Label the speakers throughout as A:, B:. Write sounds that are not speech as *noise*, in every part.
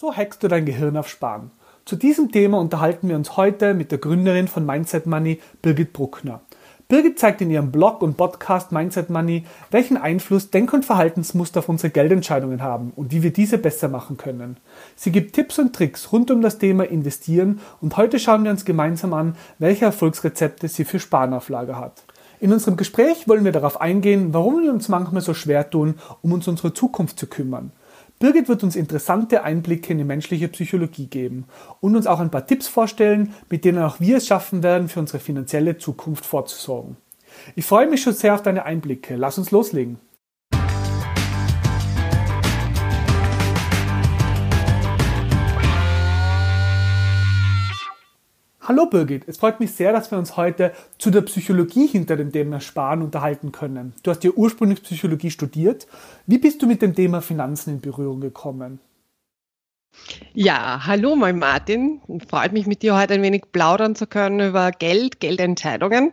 A: So hackst du dein Gehirn auf Sparen. Zu diesem Thema unterhalten wir uns heute mit der Gründerin von Mindset Money, Birgit Bruckner. Birgit zeigt in ihrem Blog und Podcast Mindset Money, welchen Einfluss Denk- und Verhaltensmuster auf unsere Geldentscheidungen haben und wie wir diese besser machen können. Sie gibt Tipps und Tricks rund um das Thema Investieren und heute schauen wir uns gemeinsam an, welche Erfolgsrezepte sie für Sparnauflage hat. In unserem Gespräch wollen wir darauf eingehen, warum wir uns manchmal so schwer tun, um uns unsere Zukunft zu kümmern. Birgit wird uns interessante Einblicke in die menschliche Psychologie geben und uns auch ein paar Tipps vorstellen, mit denen auch wir es schaffen werden, für unsere finanzielle Zukunft vorzusorgen. Ich freue mich schon sehr auf deine Einblicke. Lass uns loslegen. Hallo Birgit, es freut mich sehr, dass wir uns heute zu der Psychologie hinter dem Thema Sparen unterhalten können. Du hast ja ursprünglich Psychologie studiert. Wie bist du mit dem Thema Finanzen in Berührung gekommen?
B: Ja, hallo mein Martin. Freut mich mit dir heute ein wenig plaudern zu können über Geld, Geldentscheidungen.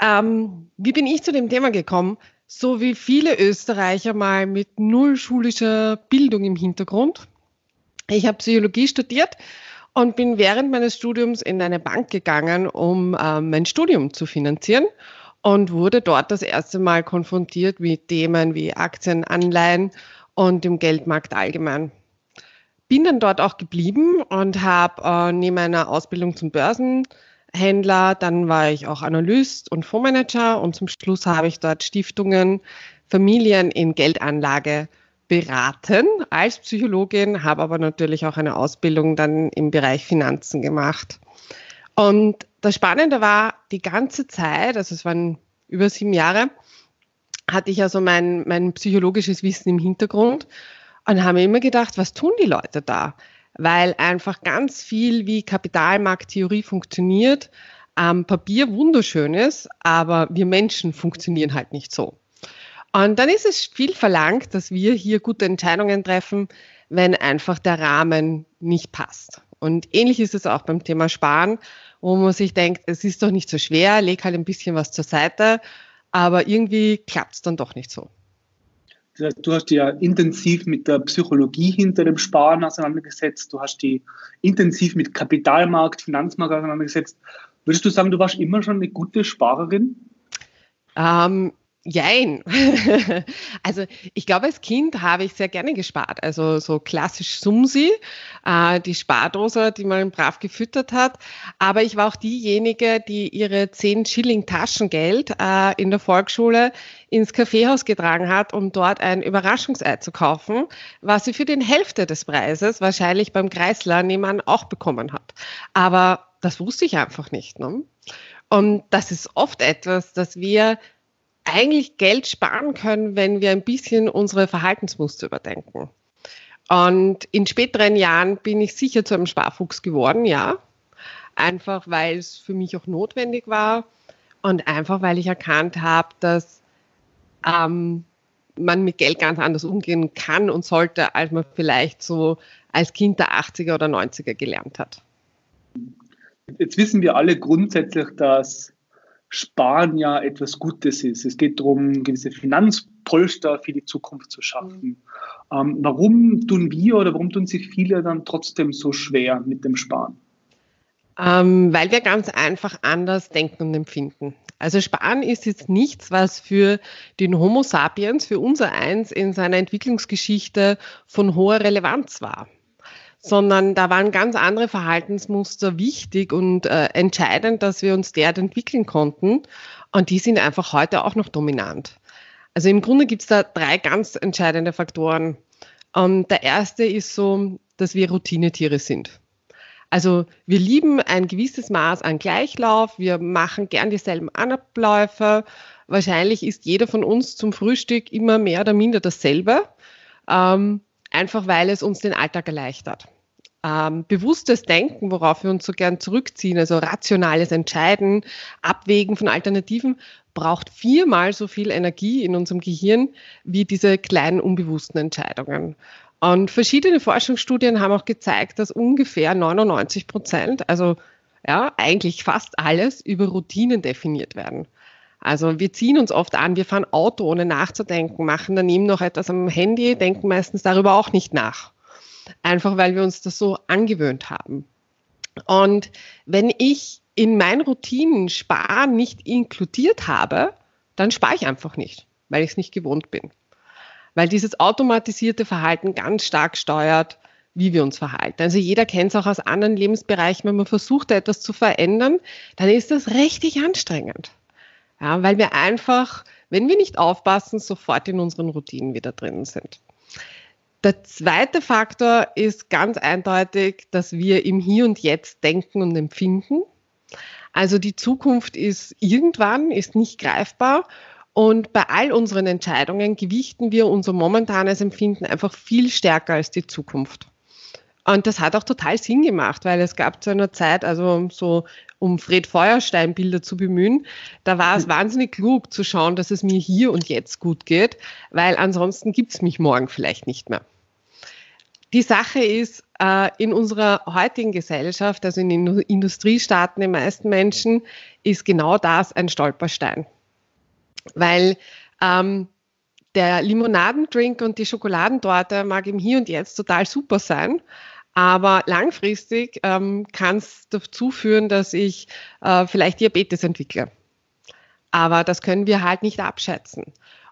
B: Ähm, wie bin ich zu dem Thema gekommen? So wie viele Österreicher mal mit null schulischer Bildung im Hintergrund. Ich habe Psychologie studiert und bin während meines Studiums in eine Bank gegangen, um äh, mein Studium zu finanzieren und wurde dort das erste Mal konfrontiert mit Themen wie Aktien, Anleihen und dem Geldmarkt allgemein. Bin dann dort auch geblieben und habe äh, neben meiner Ausbildung zum Börsenhändler, dann war ich auch Analyst und Fondsmanager und zum Schluss habe ich dort Stiftungen, Familien in Geldanlage beraten als Psychologin, habe aber natürlich auch eine Ausbildung dann im Bereich Finanzen gemacht. Und das Spannende war, die ganze Zeit, also es waren über sieben Jahre, hatte ich also mein, mein psychologisches Wissen im Hintergrund und habe mir immer gedacht, was tun die Leute da? Weil einfach ganz viel wie Kapitalmarkttheorie funktioniert, am Papier wunderschön ist, aber wir Menschen funktionieren halt nicht so. Und dann ist es viel verlangt, dass wir hier gute Entscheidungen treffen, wenn einfach der Rahmen nicht passt. Und ähnlich ist es auch beim Thema Sparen, wo man sich denkt, es ist doch nicht so schwer, leg halt ein bisschen was zur Seite, aber irgendwie klappt es dann doch nicht so.
A: Du hast dich ja intensiv mit der Psychologie hinter dem Sparen auseinandergesetzt. Du hast dich intensiv mit Kapitalmarkt, Finanzmarkt auseinandergesetzt. Würdest du sagen, du warst immer schon eine gute Sparerin?
B: Ähm, Jein. *laughs* also ich glaube, als Kind habe ich sehr gerne gespart. Also so klassisch Sumsi, äh, die Spardose, die man brav gefüttert hat. Aber ich war auch diejenige, die ihre 10 Schilling Taschengeld äh, in der Volksschule ins Kaffeehaus getragen hat, um dort ein Überraschungsei zu kaufen, was sie für den Hälfte des Preises wahrscheinlich beim Kreisler nebenan auch bekommen hat. Aber das wusste ich einfach nicht. Ne? Und das ist oft etwas, das wir eigentlich Geld sparen können, wenn wir ein bisschen unsere Verhaltensmuster überdenken. Und in späteren Jahren bin ich sicher zu einem Sparfuchs geworden, ja. Einfach weil es für mich auch notwendig war und einfach weil ich erkannt habe, dass ähm, man mit Geld ganz anders umgehen kann und sollte, als man vielleicht so als Kind der 80er oder 90er gelernt hat.
A: Jetzt wissen wir alle grundsätzlich, dass Sparen ja etwas Gutes ist. Es geht darum, gewisse Finanzpolster für die Zukunft zu schaffen. Mhm. Ähm, warum tun wir oder warum tun sich viele dann trotzdem so schwer mit dem Sparen?
B: Ähm, weil wir ganz einfach anders denken und empfinden. Also Sparen ist jetzt nichts, was für den Homo sapiens, für unser Eins in seiner Entwicklungsgeschichte von hoher Relevanz war sondern da waren ganz andere Verhaltensmuster wichtig und äh, entscheidend, dass wir uns dort entwickeln konnten. Und die sind einfach heute auch noch dominant. Also im Grunde gibt es da drei ganz entscheidende Faktoren. Und der erste ist so, dass wir Routinetiere sind. Also wir lieben ein gewisses Maß an Gleichlauf, wir machen gern dieselben Abläufe. Wahrscheinlich ist jeder von uns zum Frühstück immer mehr oder minder dasselbe. Ähm, einfach weil es uns den Alltag erleichtert. Ähm, bewusstes Denken, worauf wir uns so gern zurückziehen, also rationales Entscheiden, Abwägen von Alternativen, braucht viermal so viel Energie in unserem Gehirn wie diese kleinen unbewussten Entscheidungen. Und verschiedene Forschungsstudien haben auch gezeigt, dass ungefähr 99 Prozent, also ja, eigentlich fast alles über Routinen definiert werden. Also wir ziehen uns oft an, wir fahren Auto, ohne nachzudenken, machen daneben noch etwas am Handy, denken meistens darüber auch nicht nach. einfach weil wir uns das so angewöhnt haben. Und wenn ich in meinen Routinen Sparen nicht inkludiert habe, dann spare ich einfach nicht, weil ich es nicht gewohnt bin. Weil dieses automatisierte Verhalten ganz stark steuert, wie wir uns verhalten. Also jeder kennt es auch aus anderen Lebensbereichen, wenn man versucht, etwas zu verändern, dann ist das richtig anstrengend. Ja, weil wir einfach, wenn wir nicht aufpassen, sofort in unseren Routinen wieder drin sind. Der zweite Faktor ist ganz eindeutig, dass wir im Hier und Jetzt denken und empfinden. Also die Zukunft ist irgendwann, ist nicht greifbar. Und bei all unseren Entscheidungen gewichten wir unser momentanes Empfinden einfach viel stärker als die Zukunft. Und das hat auch total Sinn gemacht, weil es gab zu einer Zeit, also so um Fred Feuerstein Bilder zu bemühen, da war es wahnsinnig klug zu schauen, dass es mir hier und jetzt gut geht, weil ansonsten gibt es mich morgen vielleicht nicht mehr. Die Sache ist, äh, in unserer heutigen Gesellschaft, also in den Industriestaaten, den meisten Menschen, ist genau das ein Stolperstein. Weil ähm, der Limonadendrink und die Schokoladentorte mag im Hier und Jetzt total super sein, aber langfristig ähm, kann es dazu führen, dass ich äh, vielleicht Diabetes entwickle. Aber das können wir halt nicht abschätzen.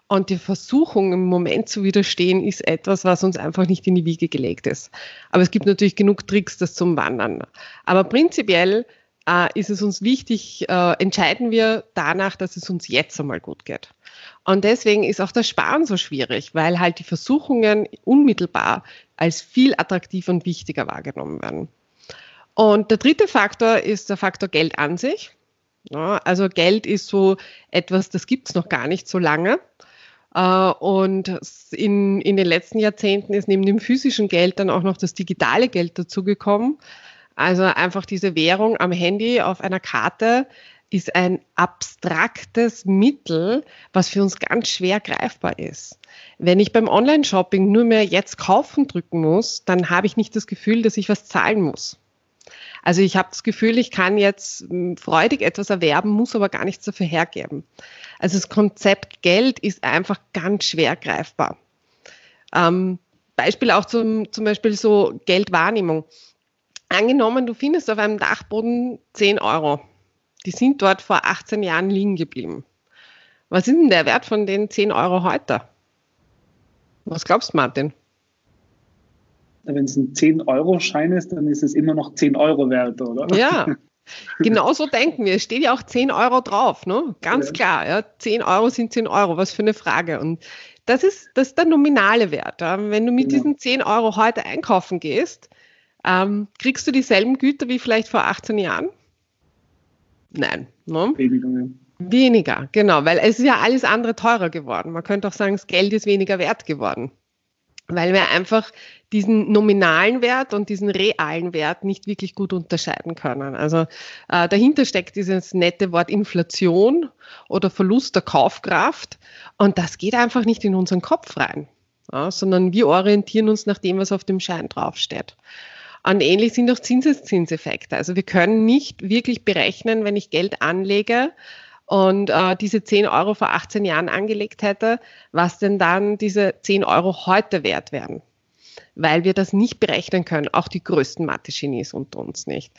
B: Und die Versuchung im Moment zu widerstehen ist etwas, was uns einfach nicht in die Wiege gelegt ist. Aber es gibt natürlich genug Tricks, das zum Wandern. Aber prinzipiell äh, ist es uns wichtig, äh, entscheiden wir danach, dass es uns jetzt einmal gut geht. Und deswegen ist auch das Sparen so schwierig, weil halt die Versuchungen unmittelbar als viel attraktiver und wichtiger wahrgenommen werden. Und der dritte Faktor ist der Faktor Geld an sich. Ja, also Geld ist so etwas, das gibt es noch gar nicht so lange. Äh, und in, in den letzten Jahrzehnten ist neben dem physischen Geld dann auch noch das digitale Geld dazugekommen. Also einfach diese Währung am Handy auf einer Karte ist ein abstraktes Mittel, was für uns ganz schwer greifbar ist. Wenn ich beim Online-Shopping nur mehr jetzt kaufen drücken muss, dann habe ich nicht das Gefühl, dass ich was zahlen muss. Also ich habe das Gefühl, ich kann jetzt hm, freudig etwas erwerben, muss aber gar nichts dafür hergeben. Also das Konzept Geld ist einfach ganz schwer greifbar. Ähm, Beispiel auch zum, zum Beispiel so Geldwahrnehmung. Angenommen, du findest auf einem Dachboden 10 Euro die sind dort vor 18 Jahren liegen geblieben. Was ist denn der Wert von den 10 Euro heute? Was glaubst du, Martin?
A: Wenn es ein 10-Euro-Schein ist, dann ist es immer noch 10 Euro wert, oder?
B: Ja, *laughs* genau so denken wir. Es steht ja auch 10 Euro drauf, ne? Ganz ja. klar. Ja? 10 Euro sind 10 Euro, was für eine Frage. Und das ist, das ist der nominale Wert. Wenn du mit genau. diesen 10 Euro heute einkaufen gehst, ähm, kriegst du dieselben Güter wie vielleicht vor 18 Jahren? Nein. Ne? Weniger, ja. Weniger, genau, weil es ist ja alles andere teurer geworden. Man könnte auch sagen, das Geld ist weniger wert geworden, weil wir einfach diesen nominalen Wert und diesen realen Wert nicht wirklich gut unterscheiden können. Also äh, dahinter steckt dieses nette Wort Inflation oder Verlust der Kaufkraft und das geht einfach nicht in unseren Kopf rein, ja, sondern wir orientieren uns nach dem, was auf dem Schein draufsteht. Und ähnlich sind auch Zinseszinseffekte. Also wir können nicht wirklich berechnen, wenn ich Geld anlege und äh, diese 10 Euro vor 18 Jahren angelegt hätte, was denn dann diese 10 Euro heute wert wären. Weil wir das nicht berechnen können, auch die größten Mathe-Genies unter uns nicht.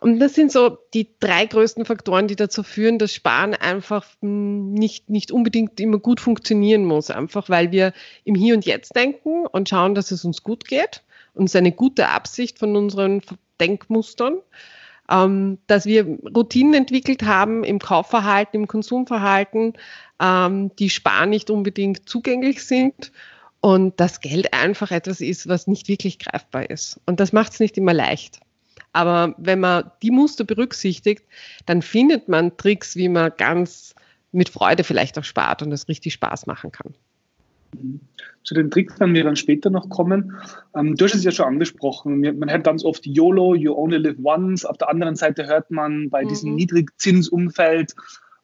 B: Und das sind so die drei größten Faktoren, die dazu führen, dass Sparen einfach hm, nicht, nicht unbedingt immer gut funktionieren muss. Einfach weil wir im Hier und Jetzt denken und schauen, dass es uns gut geht uns eine gute Absicht von unseren Denkmustern, ähm, dass wir Routinen entwickelt haben im Kaufverhalten, im Konsumverhalten, ähm, die Sparen nicht unbedingt zugänglich sind und das Geld einfach etwas ist, was nicht wirklich greifbar ist. Und das macht es nicht immer leicht. Aber wenn man die Muster berücksichtigt, dann findet man Tricks, wie man ganz mit Freude vielleicht auch spart und das richtig Spaß machen kann.
A: Zu den Tricks werden wir dann später noch kommen. Ähm, du hast es ja schon angesprochen. Man hört ganz oft YOLO, you only live once. Auf der anderen Seite hört man bei mhm. diesem Niedrigzinsumfeld,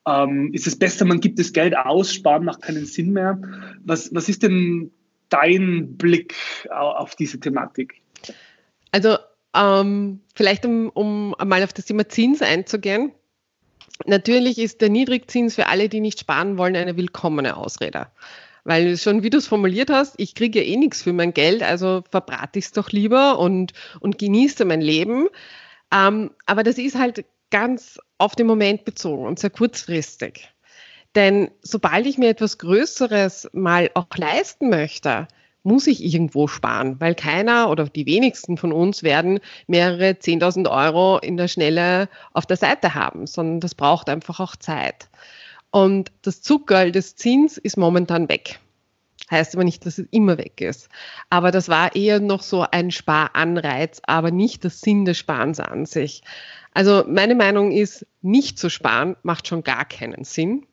A: ähm, ist es besser, man gibt das Geld aus, sparen macht keinen Sinn mehr. Was, was ist denn dein Blick auf diese Thematik?
B: Also ähm, vielleicht um, um mal auf das Thema Zins einzugehen. Natürlich ist der Niedrigzins für alle, die nicht sparen wollen, eine willkommene Ausrede Weil schon wie du es formuliert hast, ich kriege ja eh nichts für mein Geld, also verbrate ich es doch lieber und, und genieße mein Leben. Ähm, aber das ist halt ganz auf den Moment bezogen und sehr kurzfristig. Denn sobald ich mir etwas Größeres mal auch leisten möchte, muss ich irgendwo sparen, weil keiner oder die wenigsten von uns werden mehrere 10.000 Euro in der Schnelle auf der Seite haben, sondern das braucht einfach auch Zeit. Und das Zuckerl des Zins ist momentan weg. Heißt aber nicht, dass es immer weg ist. Aber das war eher noch so ein Sparanreiz, aber nicht der Sinn des Sparens an sich. Also meine Meinung ist, nicht zu sparen macht schon gar keinen Sinn,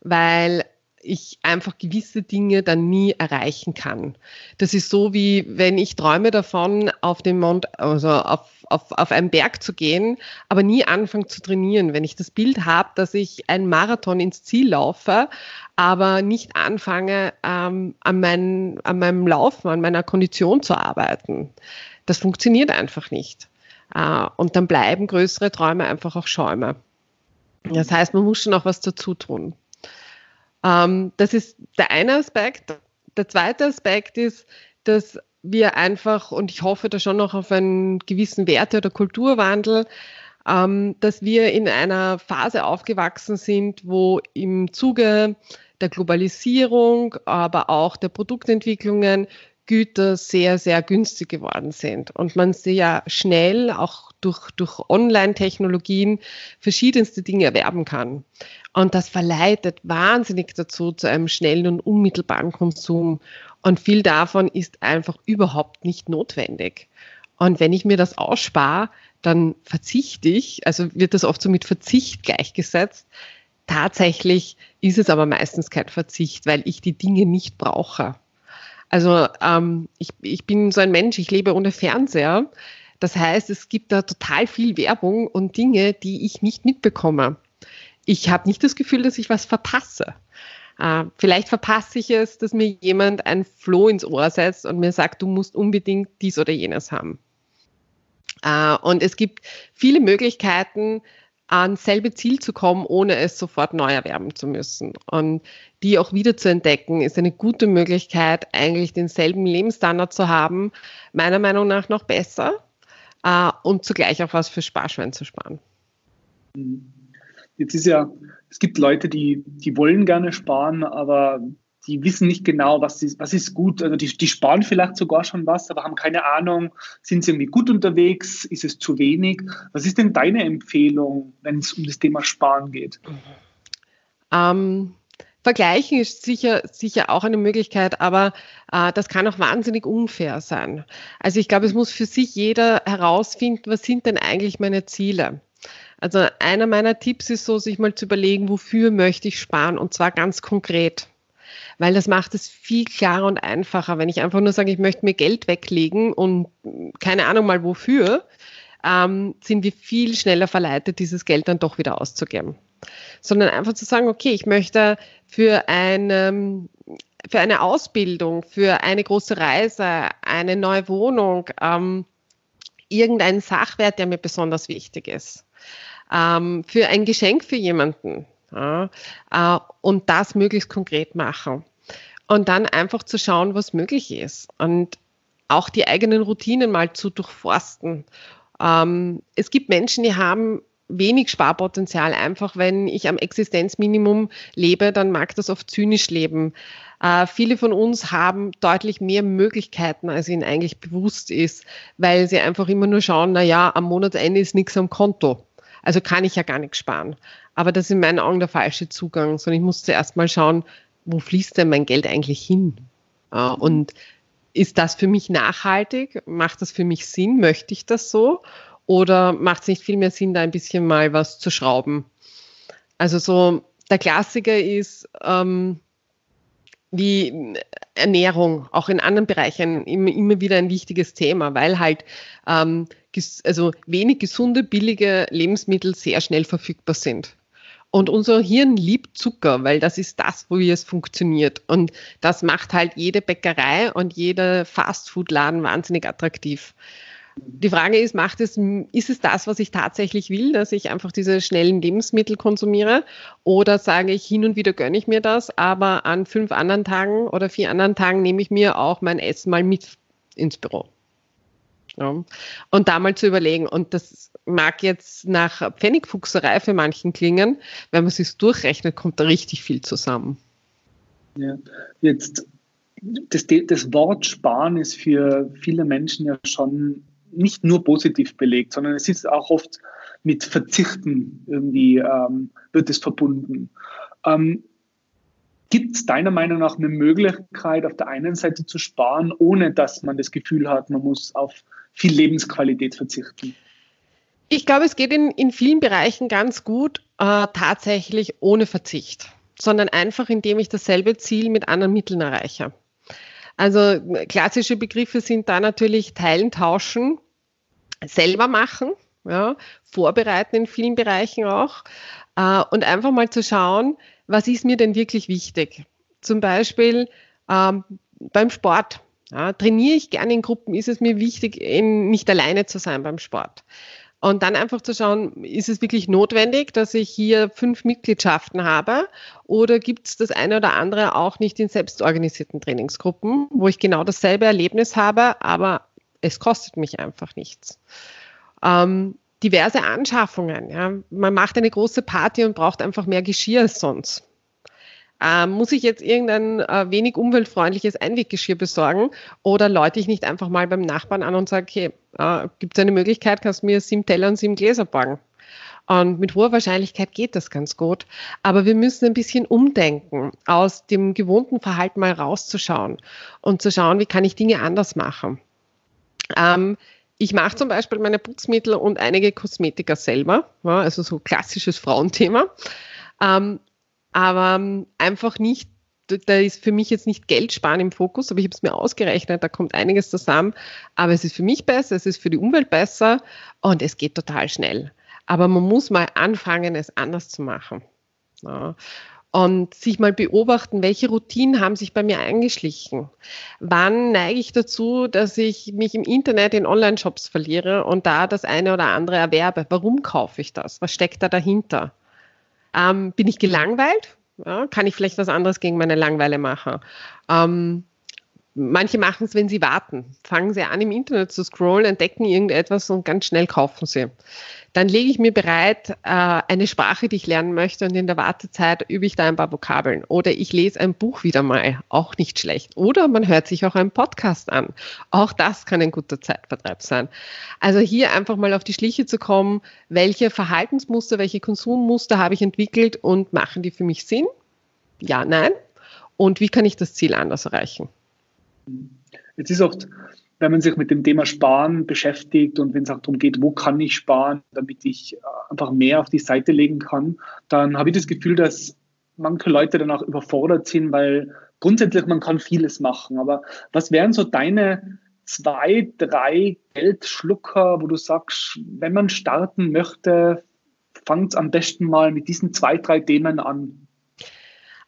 B: weil ich einfach gewisse Dinge dann nie erreichen kann. Das ist so wie wenn ich träume davon, auf den Mond, also auf, auf, auf einen Berg zu gehen, aber nie anfange zu trainieren. Wenn ich das Bild habe, dass ich einen Marathon ins Ziel laufe, aber nicht anfange, ähm, an, mein, an meinem Laufen, an meiner Kondition zu arbeiten. Das funktioniert einfach nicht. Äh, und dann bleiben größere Träume einfach auch Schäume. Das heißt, man muss schon auch was dazu tun. Ähm, das ist der eine Aspekt. Der zweite Aspekt ist, dass wir einfach, und ich hoffe da schon noch auf einen gewissen Werte- oder Kulturwandel, ähm, dass wir in einer Phase aufgewachsen sind, wo im Zuge der Globalisierung, aber auch der Produktentwicklungen Güter sehr, sehr günstig geworden sind und man sehr schnell auch durch, durch Online-Technologien verschiedenste Dinge erwerben kann. Und das verleitet wahnsinnig dazu zu einem schnellen und unmittelbaren Konsum. Und viel davon ist einfach überhaupt nicht notwendig. Und wenn ich mir das ausspare, dann verzichte ich, also wird das oft so mit Verzicht gleichgesetzt. Tatsächlich ist es aber meistens kein Verzicht, weil ich die Dinge nicht brauche. Also ähm, ich, ich bin so ein Mensch, ich lebe ohne Fernseher. Das heißt, es gibt da total viel Werbung und Dinge, die ich nicht mitbekomme. Ich habe nicht das Gefühl, dass ich was verpasse. Äh, vielleicht verpasse ich es, dass mir jemand ein Floh ins Ohr setzt und mir sagt, du musst unbedingt dies oder jenes haben. Äh, und es gibt viele Möglichkeiten, ans selbe Ziel zu kommen, ohne es sofort neu erwerben zu müssen. Und die auch wieder zu entdecken, ist eine gute Möglichkeit, eigentlich denselben Lebensstandard zu haben, meiner Meinung nach noch besser äh, und zugleich auch was für Sparschwein zu sparen.
A: Jetzt ist ja, es gibt Leute, die, die wollen gerne sparen, aber die wissen nicht genau, was ist, was ist gut. Also die, die sparen vielleicht sogar schon was, aber haben keine Ahnung, sind sie irgendwie gut unterwegs, ist es zu wenig? Was ist denn deine Empfehlung, wenn es um das Thema Sparen geht?
B: Ähm, vergleichen ist sicher, sicher auch eine Möglichkeit, aber äh, das kann auch wahnsinnig unfair sein. Also ich glaube, es muss für sich jeder herausfinden, was sind denn eigentlich meine Ziele? Also einer meiner Tipps ist so, sich mal zu überlegen, wofür möchte ich sparen und zwar ganz konkret weil das macht es viel klarer und einfacher. Wenn ich einfach nur sage, ich möchte mir Geld weglegen und keine Ahnung mal wofür, ähm, sind wir viel schneller verleitet, dieses Geld dann doch wieder auszugeben. Sondern einfach zu sagen, okay, ich möchte für eine, für eine Ausbildung, für eine große Reise, eine neue Wohnung, ähm, irgendeinen Sachwert, der mir besonders wichtig ist. Ähm, für ein Geschenk für jemanden, ja, äh, und das möglichst konkret machen. Und dann einfach zu schauen, was möglich ist. Und auch die eigenen Routinen mal zu durchforsten. Ähm, es gibt Menschen, die haben wenig Sparpotenzial. Einfach wenn ich am Existenzminimum lebe, dann mag das oft zynisch leben. Äh, viele von uns haben deutlich mehr Möglichkeiten, als ihnen eigentlich bewusst ist, weil sie einfach immer nur schauen, na ja, am Monatsende ist nichts am Konto. Also kann ich ja gar nichts sparen. Aber das ist in meinen Augen der falsche Zugang, sondern ich muss zuerst mal schauen, wo fließt denn mein Geld eigentlich hin? Und ist das für mich nachhaltig? Macht das für mich Sinn? Möchte ich das so? Oder macht es nicht viel mehr Sinn, da ein bisschen mal was zu schrauben? Also so der Klassiker ist ähm, wie Ernährung, auch in anderen Bereichen immer, immer wieder ein wichtiges Thema, weil halt ähm, also wenig gesunde, billige Lebensmittel sehr schnell verfügbar sind. Und unser Hirn liebt Zucker, weil das ist das, wo es funktioniert. Und das macht halt jede Bäckerei und jeder Fastfood-Laden wahnsinnig attraktiv. Die Frage ist, macht es, ist es das, was ich tatsächlich will, dass ich einfach diese schnellen Lebensmittel konsumiere? Oder sage ich, hin und wieder gönne ich mir das, aber an fünf anderen Tagen oder vier anderen Tagen nehme ich mir auch mein Essen mal mit ins Büro? Ja. Und da mal zu überlegen, und das mag jetzt nach Pfennigfuchserei für manchen klingen, wenn man es sich durchrechnet, kommt da richtig viel zusammen.
A: Ja, jetzt das, das Wort Sparen ist für viele Menschen ja schon nicht nur positiv belegt, sondern es ist auch oft mit Verzichten irgendwie ähm, wird es verbunden. Ähm, Gibt es deiner Meinung nach eine Möglichkeit, auf der einen Seite zu sparen, ohne dass man das Gefühl hat, man muss auf viel Lebensqualität verzichten?
B: Ich glaube, es geht in, in vielen Bereichen ganz gut, äh, tatsächlich ohne Verzicht, sondern einfach, indem ich dasselbe Ziel mit anderen Mitteln erreiche. Also klassische Begriffe sind da natürlich teilen, tauschen, selber machen, ja, vorbereiten in vielen Bereichen auch äh, und einfach mal zu schauen, was ist mir denn wirklich wichtig. Zum Beispiel ähm, beim Sport. Ja, trainiere ich gerne in Gruppen, ist es mir wichtig, nicht alleine zu sein beim Sport. Und dann einfach zu schauen, ist es wirklich notwendig, dass ich hier fünf Mitgliedschaften habe oder gibt es das eine oder andere auch nicht in selbstorganisierten Trainingsgruppen, wo ich genau dasselbe Erlebnis habe, aber es kostet mich einfach nichts. Ähm, diverse Anschaffungen. Ja. Man macht eine große Party und braucht einfach mehr Geschirr als sonst. Ähm, muss ich jetzt irgendein äh, wenig umweltfreundliches Einweggeschirr besorgen oder läute ich nicht einfach mal beim Nachbarn an und sage, okay, äh, gibt es eine Möglichkeit, kannst du mir sieben Teller und sieben Gläser borgen? Und mit hoher Wahrscheinlichkeit geht das ganz gut. Aber wir müssen ein bisschen umdenken, aus dem gewohnten Verhalten mal rauszuschauen und zu schauen, wie kann ich Dinge anders machen. Ähm, ich mache zum Beispiel meine Putzmittel und einige Kosmetika selber, ja, also so klassisches Frauenthema. Ähm, aber ähm, einfach nicht, da ist für mich jetzt nicht Geld sparen im Fokus, aber ich habe es mir ausgerechnet, da kommt einiges zusammen. Aber es ist für mich besser, es ist für die Umwelt besser und es geht total schnell. Aber man muss mal anfangen, es anders zu machen. Ja und sich mal beobachten, welche Routinen haben sich bei mir eingeschlichen. Wann neige ich dazu, dass ich mich im Internet in Online-Shops verliere und da das eine oder andere erwerbe? Warum kaufe ich das? Was steckt da dahinter? Ähm, bin ich gelangweilt? Ja, kann ich vielleicht was anderes gegen meine Langeweile machen? Ähm, manche machen es, wenn sie warten. Fangen sie an, im Internet zu scrollen, entdecken irgendetwas und ganz schnell kaufen sie. Dann lege ich mir bereit äh, eine Sprache, die ich lernen möchte und in der Wartezeit übe ich da ein paar Vokabeln. Oder ich lese ein Buch wieder mal, auch nicht schlecht. Oder man hört sich auch einen Podcast an. Auch das kann ein guter Zeitvertreib sein. Also hier einfach mal auf die Schliche zu kommen, welche Verhaltensmuster, welche Konsummuster habe ich entwickelt und machen die für mich Sinn? Ja, nein. Und wie kann ich das Ziel anders erreichen?
A: Jetzt ist oft wenn man sich mit dem Thema Sparen beschäftigt und wenn es auch darum geht, wo kann ich sparen, damit ich äh, einfach mehr auf die Seite legen kann, dann habe ich das Gefühl, dass manche Leute dann auch überfordert sind, weil grundsätzlich man kann vieles machen. Aber was wären so deine zwei, drei Geldschlucker, wo du sagst, wenn man starten möchte, fangt am besten mal mit diesen zwei, drei Themen an.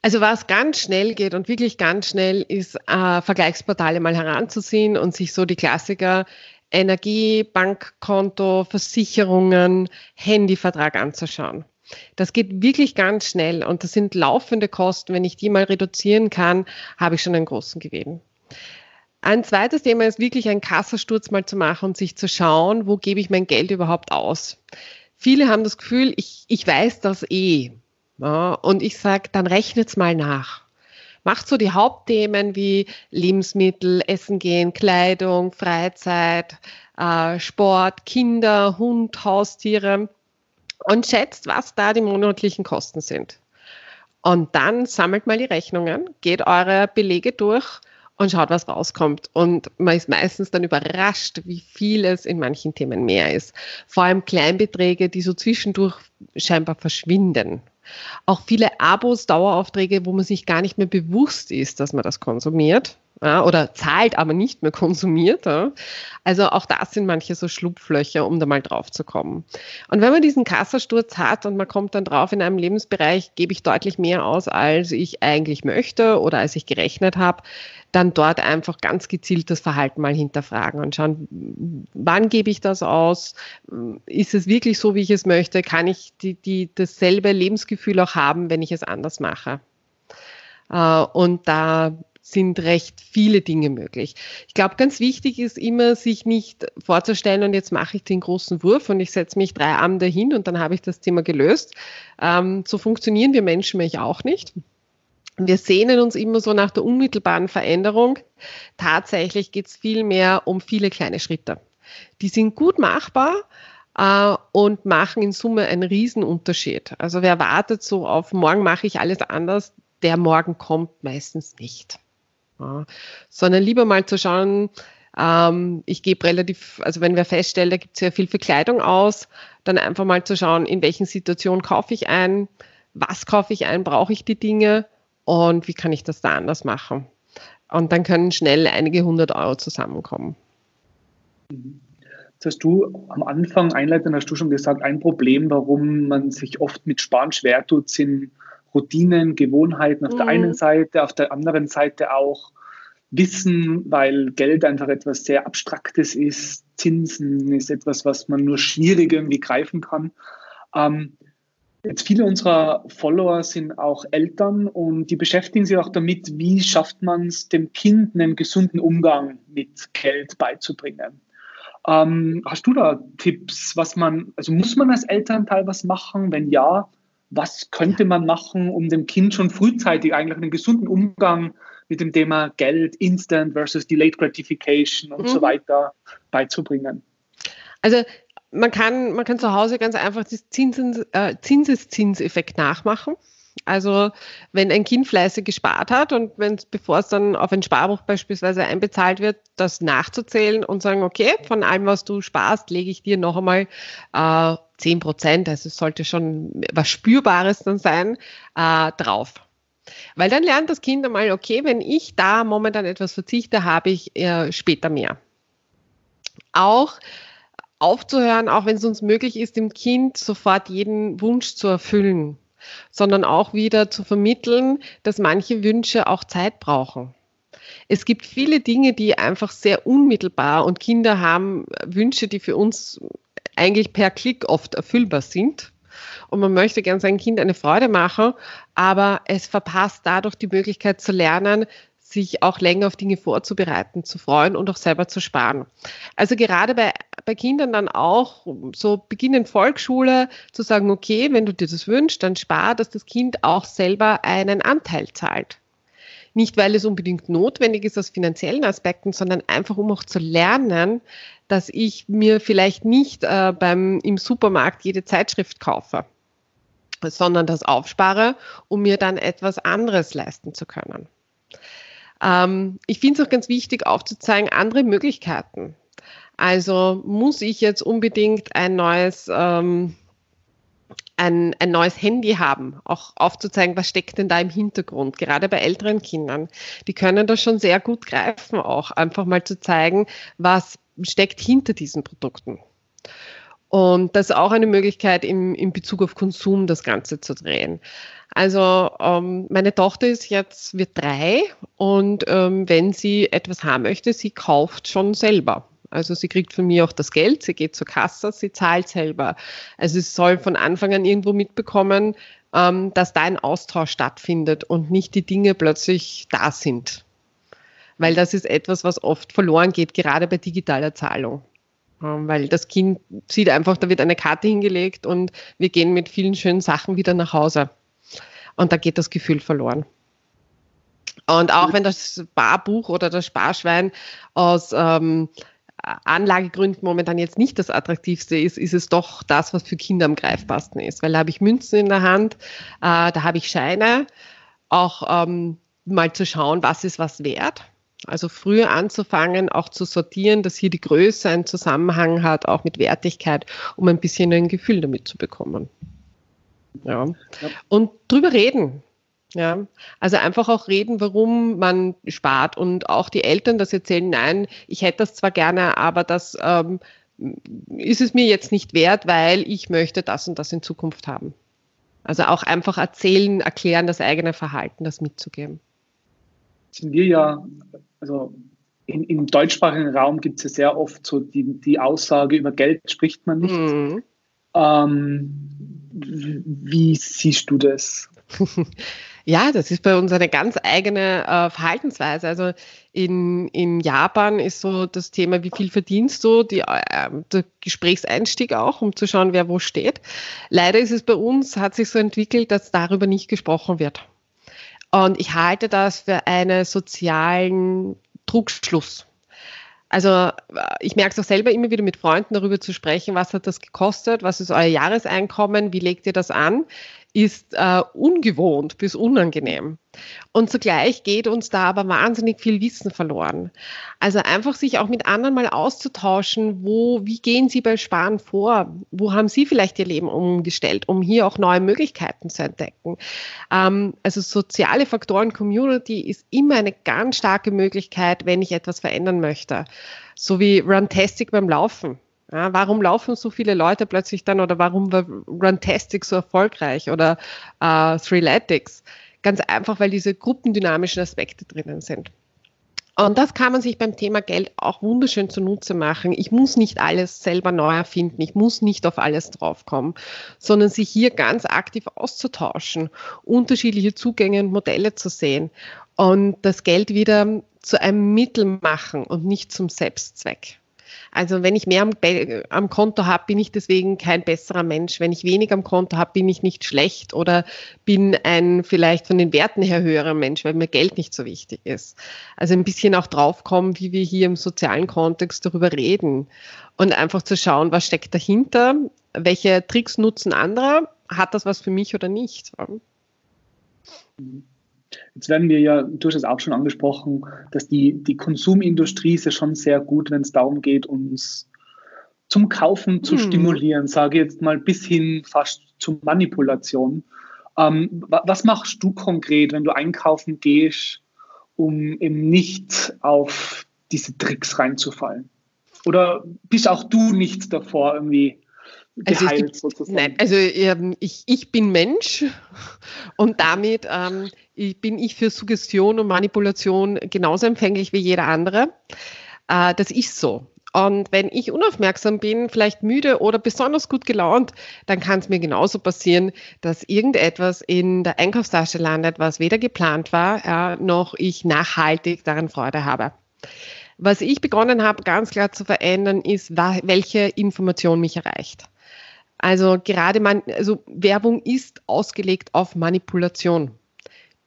B: Also was ganz schnell geht und wirklich ganz schnell ist, äh, Vergleichsportale mal heranzuziehen und sich so die Klassiker Energie, Bankkonto, Versicherungen, Handyvertrag anzuschauen. Das geht wirklich ganz schnell und das sind laufende Kosten. Wenn ich die mal reduzieren kann, habe ich schon einen großen Gewinn. Ein zweites Thema ist wirklich einen Kassasturz mal zu machen und sich zu schauen, wo gebe ich mein Geld überhaupt aus. Viele haben das Gefühl, ich, ich weiß das eh. Und ich sage, dann rechnet's mal nach. Macht so die Hauptthemen wie Lebensmittel, Essen gehen, Kleidung, Freizeit, äh, Sport, Kinder, Hund, Haustiere und schätzt, was da die monatlichen Kosten sind. Und dann sammelt mal die Rechnungen, geht eure Belege durch und schaut, was rauskommt. Und man ist meistens dann überrascht, wie viel es in manchen Themen mehr ist. Vor allem Kleinbeträge, die so zwischendurch scheinbar verschwinden. Auch viele Abos, Daueraufträge, wo man sich gar nicht mehr bewusst ist, dass man das konsumiert. Ja, oder zahlt, aber nicht mehr konsumiert. Ja. Also auch das sind manche so Schlupflöcher, um da mal drauf zu kommen. Und wenn man diesen Kassasturz hat und man kommt dann drauf, in einem Lebensbereich gebe ich deutlich mehr aus, als ich eigentlich möchte oder als ich gerechnet habe, dann dort einfach ganz gezielt das Verhalten mal hinterfragen und schauen, wann gebe ich das aus? Ist es wirklich so, wie ich es möchte? Kann ich die, die, dasselbe Lebensgefühl auch haben, wenn ich es anders mache? Äh, und da sind recht viele Dinge möglich. Ich glaube, ganz wichtig ist immer, sich nicht vorzustellen, und jetzt mache ich den großen Wurf und ich setze mich drei Abende hin und dann habe ich das Thema gelöst. Ähm, so funktionieren wir Menschen nämlich auch nicht. Wir sehnen uns immer so nach der unmittelbaren Veränderung. Tatsächlich geht es viel mehr um viele kleine Schritte. Die sind gut machbar, äh, und machen in Summe einen Riesenunterschied. Also wer wartet so auf morgen mache ich alles anders, der Morgen kommt meistens nicht. Ja, sondern lieber mal zu schauen, ähm, ich gebe relativ, also wenn wir feststellen, da gibt es sehr viel für Kleidung aus, dann einfach mal zu schauen, in welchen Situationen kaufe ich ein, was kaufe ich ein, brauche ich die Dinge und wie kann ich das da anders machen. Und dann können schnell einige hundert Euro zusammenkommen.
A: Jetzt hast du am Anfang einleitend hast du schon gesagt, ein Problem, warum man sich oft mit Sparen schwer tut, sind Routinen, Gewohnheiten auf mhm. der einen Seite, auf der anderen Seite auch Wissen, weil Geld einfach etwas sehr Abstraktes ist. Zinsen ist etwas, was man nur schwierig irgendwie greifen kann. Ähm, jetzt viele unserer Follower sind auch Eltern und die beschäftigen sich auch damit, wie schafft man es, dem Kind einen gesunden Umgang mit Geld beizubringen. Ähm, hast du da Tipps, was man, also muss man als Elternteil was machen? Wenn ja, was könnte man machen, um dem Kind schon frühzeitig eigentlich einen gesunden Umgang mit dem Thema Geld, Instant versus Delayed Gratification und mhm. so weiter beizubringen?
B: Also man kann, man kann zu Hause ganz einfach das Zinsens, äh, Zinseszinseffekt nachmachen. Also wenn ein Kind fleißig gespart hat und wenn bevor es dann auf ein Sparbuch beispielsweise einbezahlt wird, das nachzuzählen und sagen, okay, von allem, was du sparst, lege ich dir noch einmal äh, 10 Prozent, also es sollte schon was Spürbares dann sein, äh, drauf. Weil dann lernt das Kind einmal, okay, wenn ich da momentan etwas verzichte, habe ich äh, später mehr. Auch aufzuhören, auch wenn es uns möglich ist, dem Kind sofort jeden Wunsch zu erfüllen sondern auch wieder zu vermitteln, dass manche Wünsche auch Zeit brauchen. Es gibt viele Dinge, die einfach sehr unmittelbar und Kinder haben Wünsche, die für uns eigentlich per Klick oft erfüllbar sind. Und man möchte gern seinem Kind eine Freude machen, aber es verpasst dadurch die Möglichkeit zu lernen, sich auch länger auf Dinge vorzubereiten, zu freuen und auch selber zu sparen. Also gerade bei, bei Kindern dann auch so beginnen Volksschule zu sagen, okay, wenn du dir das wünschst, dann spar, dass das Kind auch selber einen Anteil zahlt. Nicht, weil es unbedingt notwendig ist aus finanziellen Aspekten, sondern einfach, um auch zu lernen, dass ich mir vielleicht nicht äh, beim, im Supermarkt jede Zeitschrift kaufe, sondern das aufspare, um mir dann etwas anderes leisten zu können. Ähm, ich finde es auch ganz wichtig aufzuzeigen, andere Möglichkeiten. Also muss ich jetzt unbedingt ein neues, ähm, ein, ein neues Handy haben, auch aufzuzeigen, was steckt denn da im Hintergrund, gerade bei älteren Kindern. Die können das schon sehr gut greifen, auch einfach mal zu zeigen, was steckt hinter diesen Produkten. Und das ist auch eine Möglichkeit, im, in Bezug auf Konsum das Ganze zu drehen. Also ähm, meine Tochter ist jetzt, wird drei und ähm, wenn sie etwas haben möchte, sie kauft schon selber. Also sie kriegt von mir auch das Geld, sie geht zur Kasse, sie zahlt selber. Also sie soll von Anfang an irgendwo mitbekommen, ähm, dass da ein Austausch stattfindet und nicht die Dinge plötzlich da sind. Weil das ist etwas, was oft verloren geht, gerade bei digitaler Zahlung. Ähm, weil das Kind sieht einfach, da wird eine Karte hingelegt und wir gehen mit vielen schönen Sachen wieder nach Hause. Und da geht das Gefühl verloren. Und auch wenn das Barbuch oder das Sparschwein aus ähm, Anlagegründen momentan jetzt nicht das attraktivste ist, ist es doch das, was für Kinder am greifbarsten ist. Weil da habe ich Münzen in der Hand, äh, da habe ich Scheine, auch ähm, mal zu schauen, was ist was wert. Also früher anzufangen, auch zu sortieren, dass hier die Größe einen Zusammenhang hat, auch mit Wertigkeit, um ein bisschen ein Gefühl damit zu bekommen. Ja. ja. Und drüber reden. Ja, also einfach auch reden, warum man spart und auch die Eltern das erzählen, nein, ich hätte das zwar gerne, aber das ähm, ist es mir jetzt nicht wert, weil ich möchte das und das in Zukunft haben. Also auch einfach erzählen, erklären, das eigene Verhalten, das mitzugeben.
C: Sind wir ja, also in, im deutschsprachigen Raum gibt es ja sehr oft so die, die Aussage, über Geld spricht man nicht. Mhm. Ähm, wie siehst du das? *laughs*
B: Ja, das ist bei uns eine ganz eigene äh, Verhaltensweise. Also in, in Japan ist so das Thema, wie viel verdienst du, die, äh, der Gesprächseinstieg auch, um zu schauen, wer wo steht. Leider ist es bei uns, hat sich so entwickelt, dass darüber nicht gesprochen wird. Und ich halte das für einen sozialen Trugschluss. Also äh, ich merke es auch selber immer wieder mit Freunden darüber zu sprechen, was hat das gekostet, was ist euer Jahreseinkommen, wie legt ihr das an? Ist äh, ungewohnt bis unangenehm. Und zugleich geht uns da aber wahnsinnig viel Wissen verloren. Also einfach sich auch mit anderen mal auszutauschen, wo, wie gehen Sie bei Sparen vor? Wo haben Sie vielleicht Ihr Leben umgestellt, um hier auch neue Möglichkeiten zu entdecken? Ähm, also soziale Faktoren, Community ist immer eine ganz starke Möglichkeit, wenn ich etwas verändern möchte. So wie Runtastic beim Laufen. Ja, warum laufen so viele Leute plötzlich dann oder warum war Runtastic so erfolgreich oder äh, Threeletics? Ganz einfach, weil diese gruppendynamischen Aspekte drinnen sind. Und das kann man sich beim Thema Geld auch wunderschön zunutze machen. Ich muss nicht alles selber neu erfinden. Ich muss nicht auf alles draufkommen, sondern sich hier ganz aktiv auszutauschen, unterschiedliche Zugänge und Modelle zu sehen und das Geld wieder zu einem Mittel machen und nicht zum Selbstzweck. Also wenn ich mehr am, am Konto habe, bin ich deswegen kein besserer Mensch. Wenn ich wenig am Konto habe, bin ich nicht schlecht oder bin ein vielleicht von den Werten her höherer Mensch, weil mir Geld nicht so wichtig ist. Also ein bisschen auch draufkommen, wie wir hier im sozialen Kontext darüber reden und einfach zu schauen, was steckt dahinter, welche Tricks nutzen andere, hat das was für mich oder nicht.
C: Mhm. Jetzt werden wir ja, du hast es auch schon angesprochen, dass die, die Konsumindustrie ist ja schon sehr gut, wenn es darum geht, uns zum Kaufen zu hm. stimulieren, sage jetzt mal bis hin fast zur Manipulation. Ähm, was machst du konkret, wenn du einkaufen gehst, um eben nicht auf diese Tricks reinzufallen? Oder bist auch du nicht davor irgendwie
B: geheilt also gibt, sozusagen? Nein, also ähm, ich, ich bin Mensch *laughs* und damit ähm, bin ich für Suggestion und Manipulation genauso empfänglich wie jeder andere. Äh, das ist so. Und wenn ich unaufmerksam bin, vielleicht müde oder besonders gut gelaunt, dann kann es mir genauso passieren, dass irgendetwas in der Einkaufstasche landet, was weder geplant war, ja, noch ich nachhaltig daran Freude habe. Was ich begonnen habe, ganz klar zu verändern, ist, welche Information mich erreicht. Also gerade man, also Werbung ist ausgelegt auf Manipulation.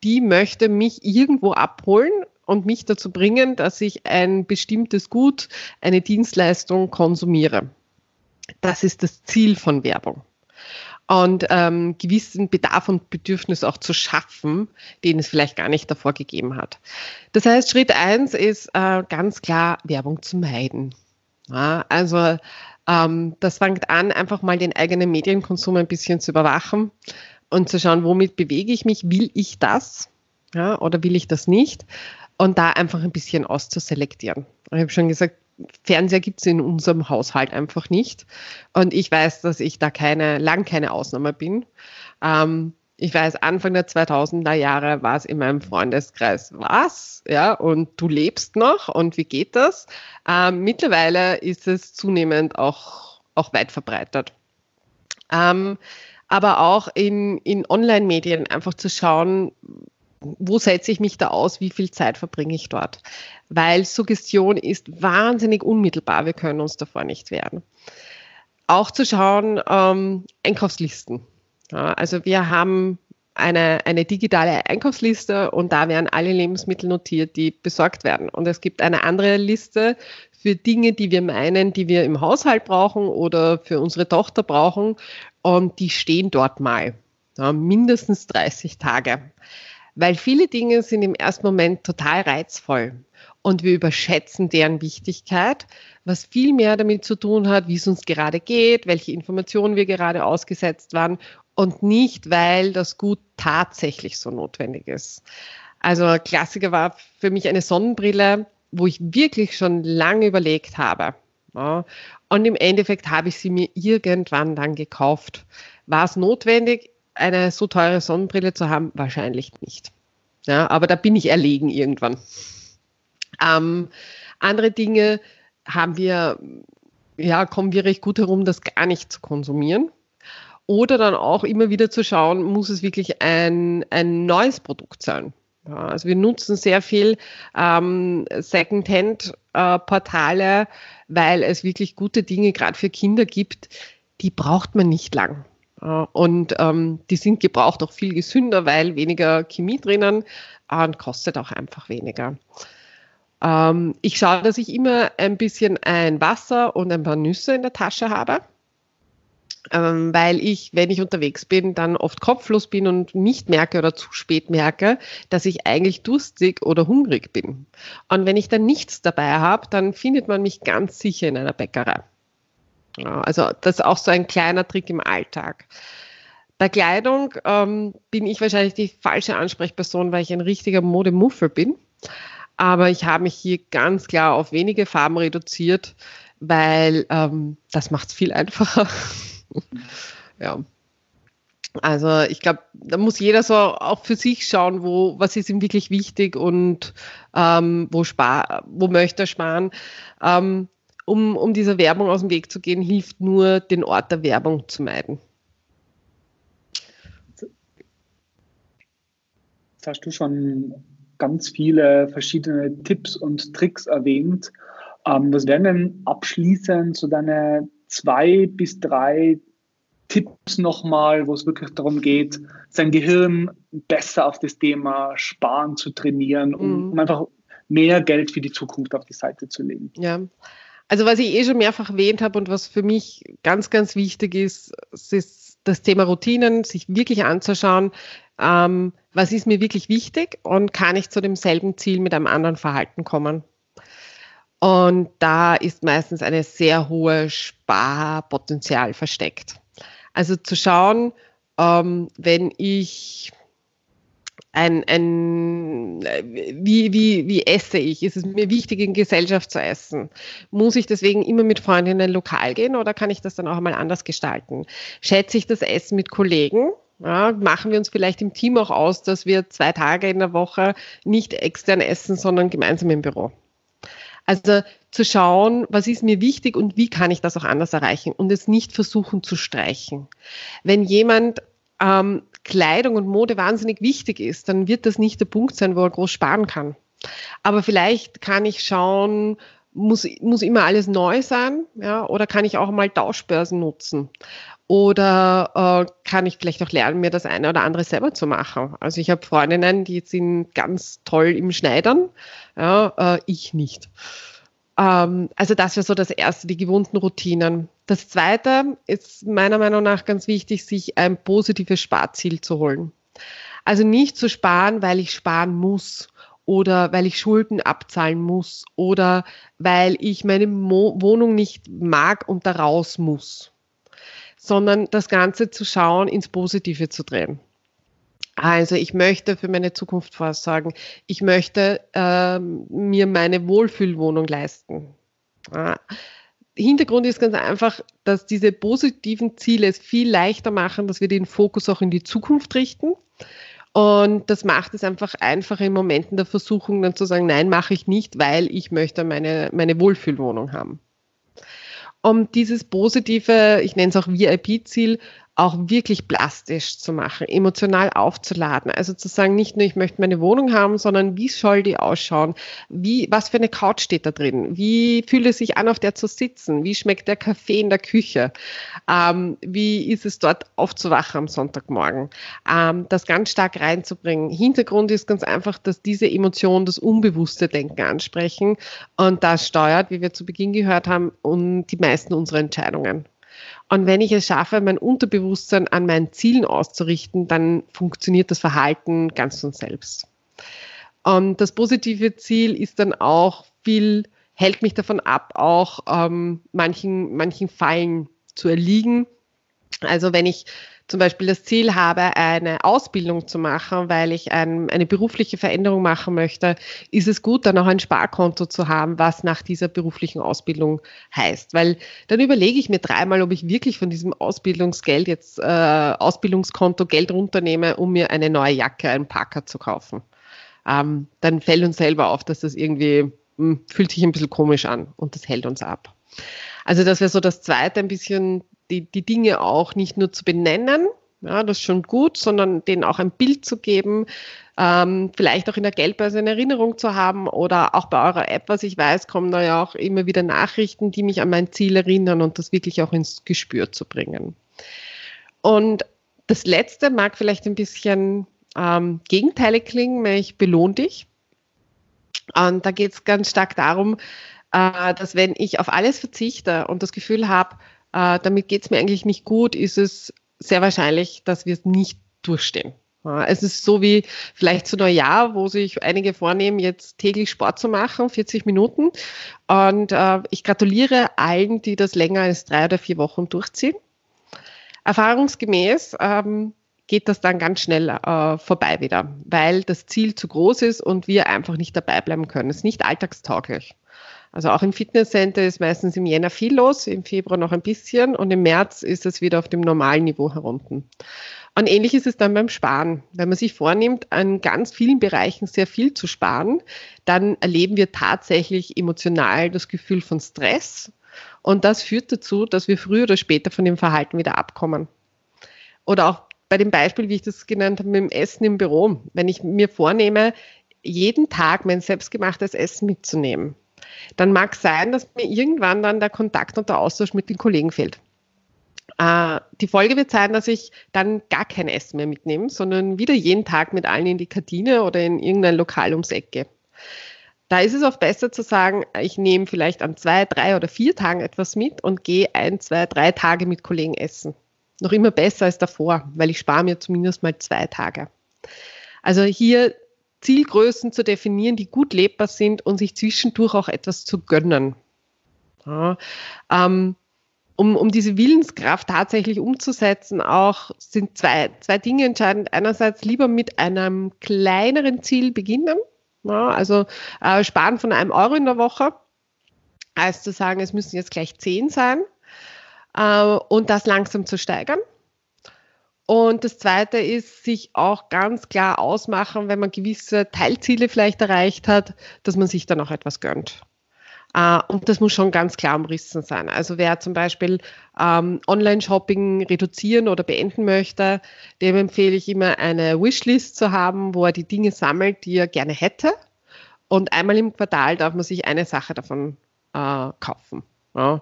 B: Die möchte mich irgendwo abholen und mich dazu bringen, dass ich ein bestimmtes Gut, eine Dienstleistung konsumiere. Das ist das Ziel von Werbung. Und ähm, gewissen Bedarf und Bedürfnis auch zu schaffen, den es vielleicht gar nicht davor gegeben hat. Das heißt, Schritt eins ist äh, ganz klar, Werbung zu meiden. Ja, also ähm, das fängt an, einfach mal den eigenen Medienkonsum ein bisschen zu überwachen und zu schauen, womit bewege ich mich, will ich das ja, oder will ich das nicht und da einfach ein bisschen auszuselektieren. Ich habe schon gesagt, Fernseher gibt es in unserem Haushalt einfach nicht und ich weiß, dass ich da keine, lang keine Ausnahme bin. Ähm, ich weiß, Anfang der 2000er Jahre war es in meinem Freundeskreis, was? Ja, und du lebst noch und wie geht das? Ähm, mittlerweile ist es zunehmend auch, auch weit verbreitet. Ähm, aber auch in, in Online-Medien einfach zu schauen, wo setze ich mich da aus, wie viel Zeit verbringe ich dort? Weil Suggestion ist wahnsinnig unmittelbar, wir können uns davor nicht wehren. Auch zu schauen, ähm, Einkaufslisten. Ja, also wir haben eine, eine digitale Einkaufsliste und da werden alle Lebensmittel notiert, die besorgt werden. Und es gibt eine andere Liste für Dinge, die wir meinen, die wir im Haushalt brauchen oder für unsere Tochter brauchen. Und die stehen dort mal. Ja, mindestens 30 Tage. Weil viele Dinge sind im ersten Moment total reizvoll und wir überschätzen deren Wichtigkeit, was viel mehr damit zu tun hat, wie es uns gerade geht, welche Informationen wir gerade ausgesetzt waren und nicht, weil das Gut tatsächlich so notwendig ist. Also Klassiker war für mich eine Sonnenbrille, wo ich wirklich schon lange überlegt habe. Ja, und im Endeffekt habe ich sie mir irgendwann dann gekauft. War es notwendig, eine so teure Sonnenbrille zu haben? Wahrscheinlich nicht. Ja, aber da bin ich erlegen irgendwann. Ähm, andere Dinge haben wir, ja, kommen wir recht gut herum, das gar nicht zu konsumieren. Oder dann auch immer wieder zu schauen, muss es wirklich ein, ein neues Produkt sein? Ja, also wir nutzen sehr viel ähm, Secondhand-Portale, äh, weil es wirklich gute Dinge gerade für Kinder gibt, die braucht man nicht lang. Und ähm, die sind gebraucht auch viel gesünder, weil weniger Chemie drinnen und kostet auch einfach weniger. Ähm, ich schaue, dass ich immer ein bisschen ein Wasser und ein paar Nüsse in der Tasche habe, ähm, weil ich, wenn ich unterwegs bin, dann oft kopflos bin und nicht merke oder zu spät merke, dass ich eigentlich durstig oder hungrig bin. Und wenn ich dann nichts dabei habe, dann findet man mich ganz sicher in einer Bäckerei. Also das ist auch so ein kleiner Trick im Alltag. Bei Kleidung ähm, bin ich wahrscheinlich die falsche Ansprechperson, weil ich ein richtiger Modemuffel bin. Aber ich habe mich hier ganz klar auf wenige Farben reduziert, weil ähm, das macht es viel einfacher. *laughs* *laughs* ja. Also ich glaube, da muss jeder so auch für sich schauen, wo, was ist ihm wirklich wichtig und ähm, wo, spar, wo möchte er sparen. Ähm, um, um dieser Werbung aus dem Weg zu gehen, hilft nur, den Ort der Werbung zu meiden.
C: Jetzt hast du schon ganz viele verschiedene Tipps und Tricks erwähnt. Ähm, was wären denn abschließend so deine zwei bis drei Tipps nochmal, wo es wirklich darum geht, sein Gehirn besser auf das Thema Sparen zu trainieren, um, mhm. um einfach mehr Geld für die Zukunft auf die Seite zu legen?
B: Ja, also was ich eh schon mehrfach erwähnt habe und was für mich ganz, ganz wichtig ist, ist das Thema Routinen, sich wirklich anzuschauen, ähm, was ist mir wirklich wichtig und kann ich zu demselben Ziel mit einem anderen Verhalten kommen. Und da ist meistens eine sehr hohe Sparpotenzial versteckt. Also zu schauen, ähm, wenn ich ein, ein wie, wie, wie esse ich? Ist es mir wichtig, in Gesellschaft zu essen? Muss ich deswegen immer mit Freunden in ein Lokal gehen oder kann ich das dann auch einmal anders gestalten? Schätze ich das Essen mit Kollegen? Ja, machen wir uns vielleicht im Team auch aus, dass wir zwei Tage in der Woche nicht extern essen, sondern gemeinsam im Büro. Also zu schauen, was ist mir wichtig und wie kann ich das auch anders erreichen und es nicht versuchen zu streichen. Wenn jemand ähm, Kleidung und Mode wahnsinnig wichtig ist, dann wird das nicht der Punkt sein, wo er groß sparen kann. Aber vielleicht kann ich schauen, muss, muss immer alles neu sein, ja, oder kann ich auch mal Tauschbörsen nutzen? Oder äh, kann ich vielleicht auch lernen, mir das eine oder andere selber zu machen? Also ich habe Freundinnen, die sind ganz toll im Schneidern, ja, äh, ich nicht. Ähm, also das wäre so das Erste, die gewohnten Routinen. Das Zweite ist meiner Meinung nach ganz wichtig, sich ein positives Sparziel zu holen. Also nicht zu sparen, weil ich sparen muss oder weil ich Schulden abzahlen muss oder weil ich meine Mo Wohnung nicht mag und da raus muss, sondern das Ganze zu schauen, ins Positive zu drehen. Also ich möchte für meine Zukunft vorsorgen. Ich möchte ähm, mir meine Wohlfühlwohnung leisten. Ja. Hintergrund ist ganz einfach, dass diese positiven Ziele es viel leichter machen, dass wir den Fokus auch in die Zukunft richten. Und das macht es einfach einfacher in Momenten der Versuchung dann zu sagen, nein, mache ich nicht, weil ich möchte meine, meine Wohlfühlwohnung haben. Um dieses positive, ich nenne es auch VIP-Ziel, auch wirklich plastisch zu machen, emotional aufzuladen. Also zu sagen, nicht nur ich möchte meine Wohnung haben, sondern wie soll die ausschauen? Wie, was für eine Couch steht da drin? Wie fühlt es sich an, auf der zu sitzen? Wie schmeckt der Kaffee in der Küche? Ähm, wie ist es dort aufzuwachen am Sonntagmorgen? Ähm, das ganz stark reinzubringen. Hintergrund ist ganz einfach, dass diese Emotionen das unbewusste Denken ansprechen und das steuert, wie wir zu Beginn gehört haben, und die meisten unserer Entscheidungen. Und wenn ich es schaffe, mein Unterbewusstsein an meinen Zielen auszurichten, dann funktioniert das Verhalten ganz von selbst. Und das positive Ziel ist dann auch viel, hält mich davon ab, auch ähm, manchen, manchen Fallen zu erliegen. Also wenn ich zum Beispiel das Ziel habe, eine Ausbildung zu machen, weil ich ein, eine berufliche Veränderung machen möchte, ist es gut, dann auch ein Sparkonto zu haben, was nach dieser beruflichen Ausbildung heißt. Weil dann überlege ich mir dreimal, ob ich wirklich von diesem Ausbildungsgeld jetzt äh, Ausbildungskonto Geld runternehme, um mir eine neue Jacke, einen Parker zu kaufen. Ähm, dann fällt uns selber auf, dass das irgendwie mh, hm, fühlt sich ein bisschen komisch an und das hält uns ab. Also das wäre so das Zweite, ein bisschen die, die Dinge auch nicht nur zu benennen, ja, das ist schon gut, sondern denen auch ein Bild zu geben, ähm, vielleicht auch in der Geldbörse eine Erinnerung zu haben oder auch bei eurer App, was ich weiß, kommen da ja auch immer wieder Nachrichten, die mich an mein Ziel erinnern und das wirklich auch ins Gespür zu bringen. Und das Letzte mag vielleicht ein bisschen ähm, gegenteilig klingen, nämlich belohn dich. Und da geht es ganz stark darum, äh, dass wenn ich auf alles verzichte und das Gefühl habe, äh, damit geht es mir eigentlich nicht gut, ist es sehr wahrscheinlich, dass wir es nicht durchstehen. Es ist so wie vielleicht zu Neujahr, wo sich einige vornehmen, jetzt täglich Sport zu machen, 40 Minuten. Und äh, ich gratuliere allen, die das länger als drei oder vier Wochen durchziehen. Erfahrungsgemäß ähm, geht das dann ganz schnell äh, vorbei wieder, weil das Ziel zu groß ist und wir einfach nicht dabei bleiben können. Es ist nicht alltagstauglich. Also auch im Fitnesscenter ist meistens im Jänner viel los, im Februar noch ein bisschen und im März ist es wieder auf dem normalen Niveau herunten. Und ähnlich ist es dann beim Sparen. Wenn man sich vornimmt, an ganz vielen Bereichen sehr viel zu sparen, dann erleben wir tatsächlich emotional das Gefühl von Stress. Und das führt dazu, dass wir früher oder später von dem Verhalten wieder abkommen. Oder auch bei dem Beispiel, wie ich das genannt habe, mit dem Essen im Büro. Wenn ich mir vornehme, jeden Tag mein selbstgemachtes Essen mitzunehmen, dann mag es sein, dass mir irgendwann dann der Kontakt und der Austausch mit den Kollegen fehlt. Äh, die Folge wird sein, dass ich dann gar kein Essen mehr mitnehme, sondern wieder jeden Tag mit allen in die Kantine oder in irgendein Lokal ums Eck gehe. Da ist es oft besser zu sagen, ich nehme vielleicht an zwei, drei oder vier Tagen etwas mit und gehe ein, zwei, drei Tage mit Kollegen essen. Noch immer besser als davor, weil ich spare mir zumindest mal zwei Tage. Also hier Zielgrößen zu definieren, die gut lebbar sind und sich zwischendurch auch etwas zu gönnen. Ja, ähm, um, um diese Willenskraft tatsächlich umzusetzen, auch sind zwei, zwei Dinge entscheidend. Einerseits lieber mit einem kleineren Ziel beginnen, ja, also äh, sparen von einem Euro in der Woche, als zu sagen, es müssen jetzt gleich zehn sein äh, und das langsam zu steigern. Und das Zweite ist, sich auch ganz klar ausmachen, wenn man gewisse Teilziele vielleicht erreicht hat, dass man sich dann auch etwas gönnt. Uh, und das muss schon ganz klar umrissen sein. Also wer zum Beispiel ähm, Online-Shopping reduzieren oder beenden möchte, dem empfehle ich immer eine Wishlist zu haben, wo er die Dinge sammelt, die er gerne hätte. Und einmal im Quartal darf man sich eine Sache davon äh, kaufen. Ja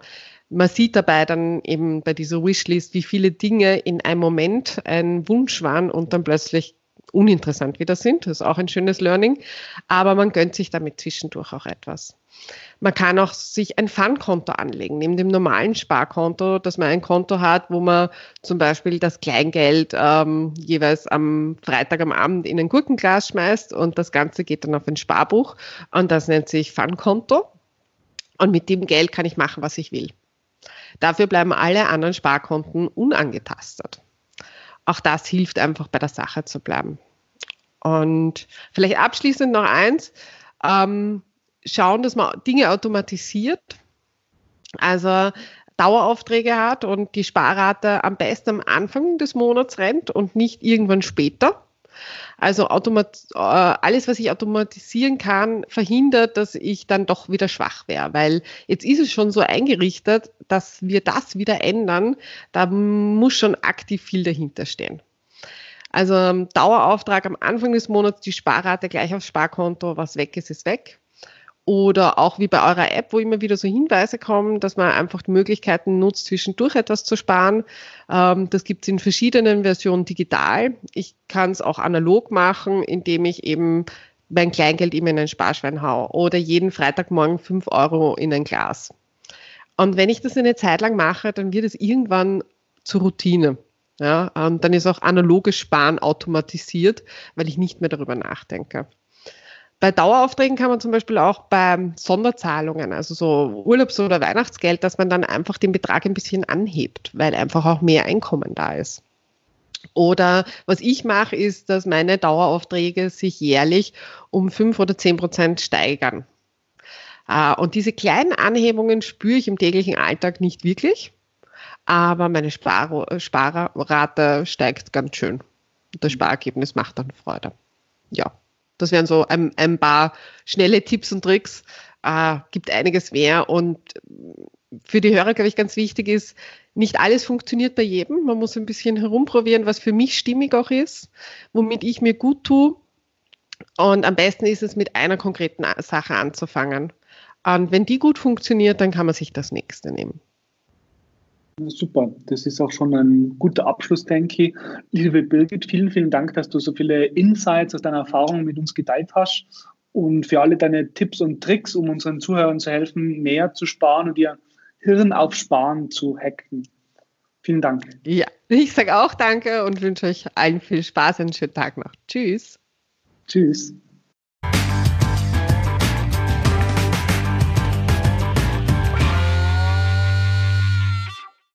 B: man sieht dabei dann eben bei dieser Wishlist, wie viele Dinge in einem Moment ein Wunsch waren und dann plötzlich uninteressant wieder sind. Das ist auch ein schönes Learning. Aber man gönnt sich damit zwischendurch auch etwas. Man kann auch sich ein Fun-Konto anlegen, neben dem normalen Sparkonto, dass man ein Konto hat, wo man zum Beispiel das Kleingeld ähm, jeweils am Freitag am Abend in ein Gurkenglas schmeißt und das Ganze geht dann auf ein Sparbuch und das nennt sich Fun-Konto. Und mit dem Geld kann ich machen, was ich will. Dafür bleiben alle anderen Sparkonten unangetastet. Auch das hilft einfach bei der Sache zu bleiben. Und vielleicht abschließend noch eins, ähm, schauen, dass man Dinge automatisiert. Also Daueraufträge hat und die Sparrate am besten am Anfang des Monats rennt und nicht irgendwann später. Also automat äh, alles, was ich automatisieren kann, verhindert, dass ich dann doch wieder schwach wäre, weil jetzt ist es schon so eingerichtet, dass wir das wieder ändern. Da muss schon aktiv viel dahinter stehen. Also ähm, Dauerauftrag am Anfang des Monats, die Sparrate gleich aufs Sparkonto, was weg ist, ist weg. Oder auch wie bei eurer App, wo immer wieder so Hinweise kommen, dass man einfach die Möglichkeiten nutzt, zwischendurch etwas zu sparen. Ähm, das gibt es in verschiedenen Versionen digital. Ich kann es auch analog machen, indem ich eben mein Kleingeld immer in ein Sparschwein haue oder jeden Freitagmorgen fünf Euro in ein Glas. Und wenn ich das eine Zeit lang mache, dann wird es irgendwann zur Routine. Ja, und dann ist auch analoges Sparen automatisiert, weil ich nicht mehr darüber nachdenke. Bei Daueraufträgen kann man zum Beispiel auch bei Sonderzahlungen, also so Urlaubs- oder Weihnachtsgeld, dass man dann einfach den Betrag ein bisschen anhebt, weil einfach auch mehr Einkommen da ist. Oder was ich mache, ist, dass meine Daueraufträge sich jährlich um fünf oder zehn Prozent steigern. Äh, und diese kleinen Anhebungen spüre ich im täglichen Alltag nicht wirklich, aber meine Spar Sparrate steigt ganz schön. Das Sparergebnis macht dann Freude. Ja, das wären so ein, ein paar schnelle Tipps und Tricks. Äh, gibt einiges mehr und für die Hörer, glaube ich, ganz wichtig ist, nicht alles funktioniert bei jedem. Man muss ein bisschen herumprobieren, was für mich stimmig auch ist, womit ich mir gut tue. Und am besten ist es, mit einer konkreten Sache anzufangen. Und wenn die gut funktioniert, dann kann man sich das nächste nehmen.
A: Super, das ist auch schon ein guter Abschluss, denke ich. Liebe Birgit, vielen, vielen Dank, dass du so viele Insights aus deiner Erfahrung mit uns geteilt hast und für alle deine Tipps und Tricks, um unseren Zuhörern zu helfen, mehr zu sparen und ihr Hirn auf Sparen zu hacken. Vielen Dank.
B: Ja, ich sage auch danke und wünsche euch allen viel Spaß und einen schönen Tag noch. Tschüss.
A: Tschüss.